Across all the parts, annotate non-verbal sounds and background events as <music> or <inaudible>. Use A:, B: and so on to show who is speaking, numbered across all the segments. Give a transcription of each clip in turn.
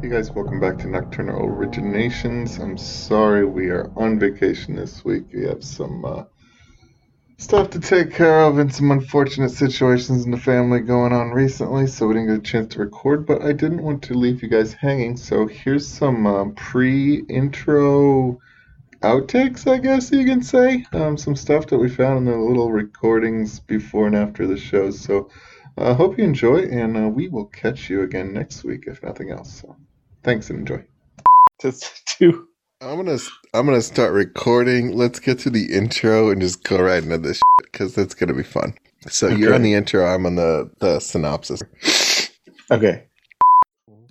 A: Hey guys, welcome back to Nocturnal Originations. I'm sorry we are on vacation this week. We have some uh, stuff to take care of and some unfortunate situations in the family going on recently, so we didn't get a chance to record. But I didn't want to leave you guys hanging, so here's some uh, pre intro outtakes, I guess you can say. Um, some stuff that we found in the little recordings before and after the show. So I uh, hope you enjoy, and uh, we will catch you again next week, if nothing else. So thanks and enjoy.
B: Just <laughs> to
A: I'm gonna I'm gonna start recording. Let's get to the intro and just go right into this because that's gonna be fun. So you're on the intro. I'm on the the synopsis.
B: okay.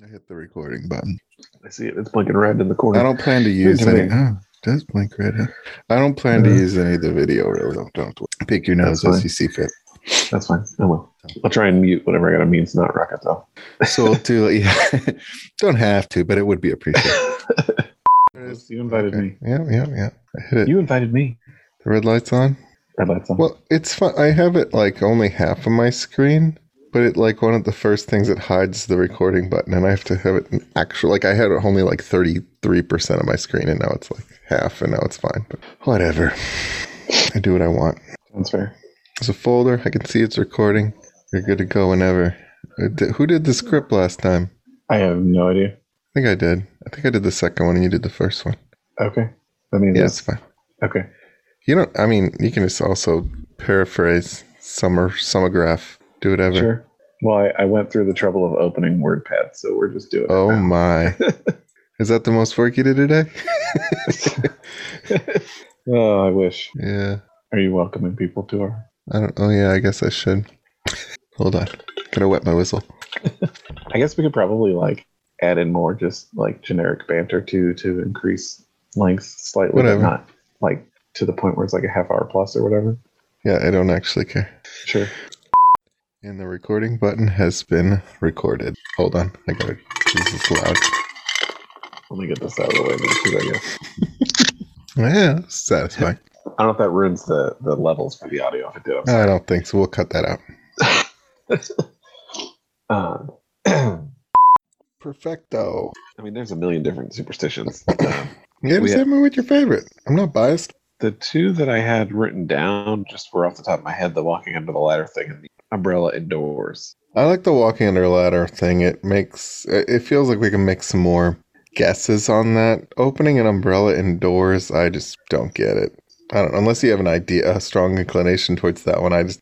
A: I hit the recording button.
B: I see it. It's blinking red in the corner.
A: I don't plan to use
B: Here's
A: any. Oh, it does blink red. I don't plan to
B: Uh,
A: use any of the video. Really, don't don't pick your nose as you see fit.
B: That's fine. I will. I'll try and mute whatever I gotta mute. It's not rocket though.
A: So we'll do. <laughs> Yeah, <laughs> don't have to, but it would be appreciated. There it is.
B: you invited
A: Okay.
B: me.
A: Yeah, yeah, yeah. I hit it.
B: You invited me.
A: The red light's on.
B: Red lights on.
A: Well, it's fun. I have it like only half of my screen, but it like one of the first things that hides the recording button, and I have to have it in actual. Like I had it only like thirty three percent of my screen, and now it's like half, and now it's fine. But whatever. I do what I want.
B: That's fair.
A: There's a folder. I can see it's recording. You're good to go whenever. Uh, Who did the script last time?
B: I have no idea.
A: I think I did. I think I did the second one, and you did the first one.
B: Okay. I mean,
A: Yeah, it's fine.
B: okay.
A: You don't. I mean, you can just also paraphrase summer summergraph. Do whatever.
B: Sure. Well, I, I went through the trouble of opening WordPad, so we're just doing
A: Oh my. <laughs> Is that the most work you did today? <laughs>
B: oh, I wish. <laughs>
A: yeah.
B: Are you welcoming people to our?
A: I don't oh yeah, I guess I should. Hold on. Gotta wet my whistle. <laughs>
B: I guess we could probably like add in more just like generic banter too to increase length slightly,
A: Whatever.
B: but not like to the point where it's like a half hour plus or whatever.
A: Yeah, I don't actually care.
B: Sure.
A: And the recording button has been recorded. Hold on. I gotta this is loud.
B: Let me get this out of the way I guess. <laughs>
A: Yeah, satisfying.
B: I don't know if that ruins the the levels for the audio. If it did, I'm
A: don't think so. We'll cut that out. <laughs>
B: Um, <clears throat>
A: Perfecto.
B: I mean, there's a million different superstitions. <coughs> Um,
A: Yeah, just hit me with your favorite. I'm not biased.
B: the two that I had written down just were off the top of my head: the walking under the ladder thing and the umbrella indoors.
A: I like the walking under ladder thing. It makes it feels like we can make some more guesses on that. Opening an umbrella indoors, I just don't get it. I don't unless you have an idea, a strong inclination towards that one. I just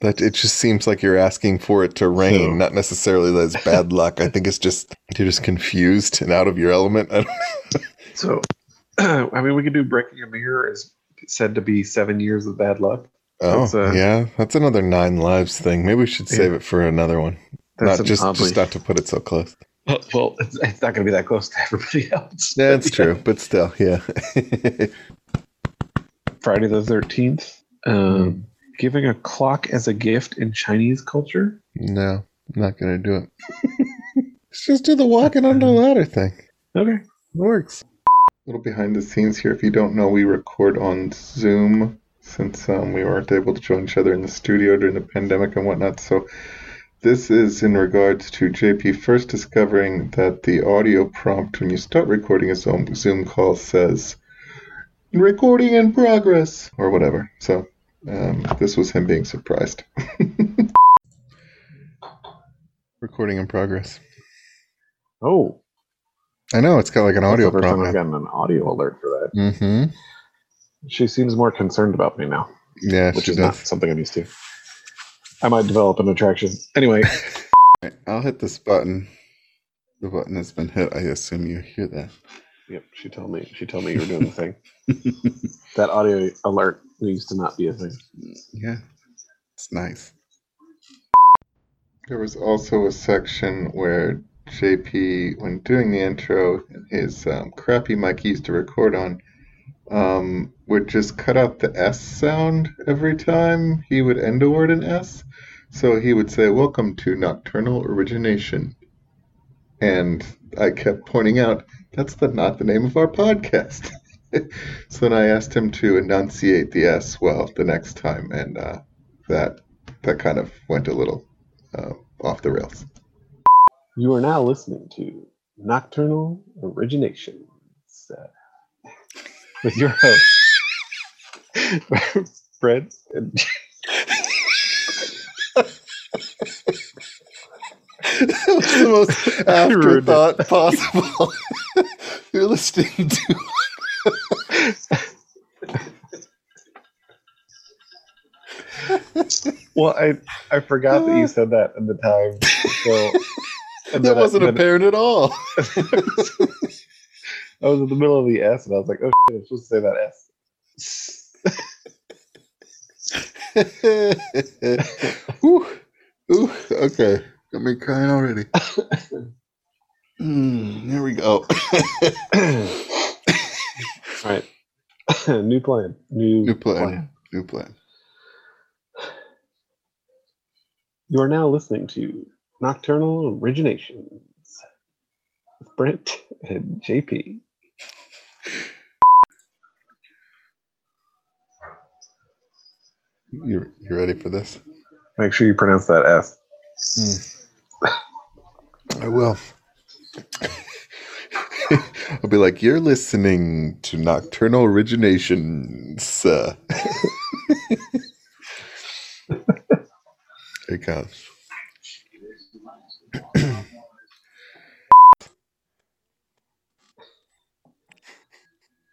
A: that it just seems like you're asking for it to rain,
B: So-
A: not necessarily that it's bad <laughs> luck. I think it's just you're just confused and out of your element. <laughs> I don't,
B: So, <clears throat> I mean, we could do breaking a mirror is said to be seven years of bad luck.
A: oh,
B: That's, uh,
A: yeah, that's another nine lives thing. Maybe we should save
B: Yeah.
A: it for another one.
B: That's
A: not
B: an
A: just
B: oddly-
A: just not to put it so close.
B: Well, well, it's, <laughs> it's not going to be that close to everybody else.
A: Yeah, it's true, but still, yeah.
B: Friday the Thirteenth. Um, Giving a clock as a gift in Chinese culture.
A: No, I'm not gonna do it. <laughs> Let's just do the walking under the ladder thing.
B: Okay.
A: It works. little behind the scenes here. If you don't know, we record on Zoom since um, we weren't able to join each other in the studio during the pandemic and whatnot. So this is in regards to JP first discovering that the audio prompt when you start recording a Zoom call says "recording in progress" or whatever. So um, this was him being surprised. <laughs> recording in progress.
B: Oh,
A: I know it's got like an
B: that's
A: audio
B: the first time I've gotten an audio alert for that.
A: Mm-hmm.
B: She seems more concerned about me now,
A: Yeah,
B: which
A: she
B: is
A: does.
B: not something I'm used to. I might develop an attraction. Anyway, <laughs>
A: I'll hit this button. The button has been hit. I assume you hear that.
B: Yep. She told me. She told me you were doing the thing. <laughs> That audio alert used to not be a thing.
A: yeah, it's nice. There was also a section where JP, when doing the intro, his um, crappy mic he used to record on, um, would just cut out the S sound every time he would end a word in S. So he would say, Welcome to Nocturnal Origination. And I kept pointing out, that's the, not the name of our podcast. <laughs> so then I asked him to enunciate the S well the next time, and uh, that that kind of went a little uh, off the rails.
B: You are now listening to Nocturnal Originations uh, with your host, <laughs> Fred. And <laughs> <laughs>
A: was the most <laughs>
B: You ruined it.
A: afterthought possible. <laughs> You're listening to.
B: well, I I forgot that you said that at the time. So
A: That wasn't
B: then
A: apparent at all.
B: I was in the middle of the S, and I was like, "Oh, shit, I'm supposed to say that S."
A: Ooh, ooh, okay. Got me crying already. <laughs> Mm, here we go. <coughs>
B: All right, <coughs> new plan, new,
A: New plan. New plan.
B: You are now listening to Nocturnal Originations with Brent and JP.
A: You you ready for this?
B: Make sure you pronounce that S.
A: I will. <laughs> I'll be like, you're listening to Nocturnal Originations. Uh, it comes.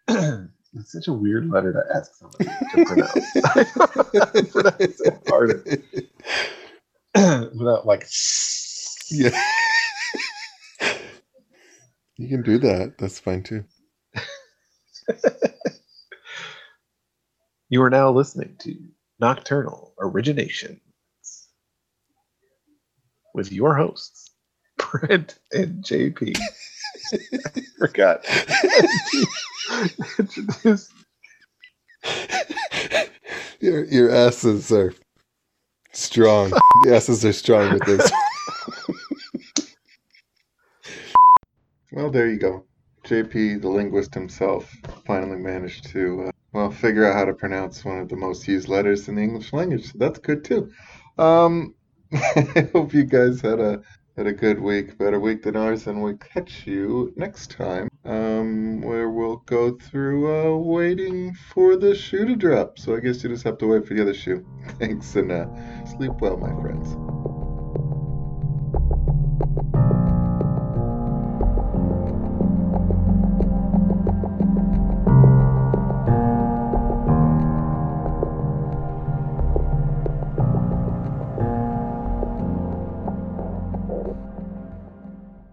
B: it's such a weird letter to ask somebody to pronounce. pronounce <laughs> it without like.
A: Yeah. <laughs> you can do that. That's fine too. <laughs>
B: You are now listening to Nocturnal Originations with your hosts, <laughs> Brent and JP. I forgot.
A: Your your asses are strong. the asses are strong with this. Well, there you go. JP, the linguist himself, finally managed to uh, well figure out how to pronounce one of the most used letters in the English language. So that's good too. Um, <laughs> I hope you guys had a had a good week, better week than ours, and we'll catch you next time, um, where we'll go through uh, waiting for the shoe to drop. So I guess you just have to wait for the other shoe. <laughs> Thanks, and uh, sleep well, my friends.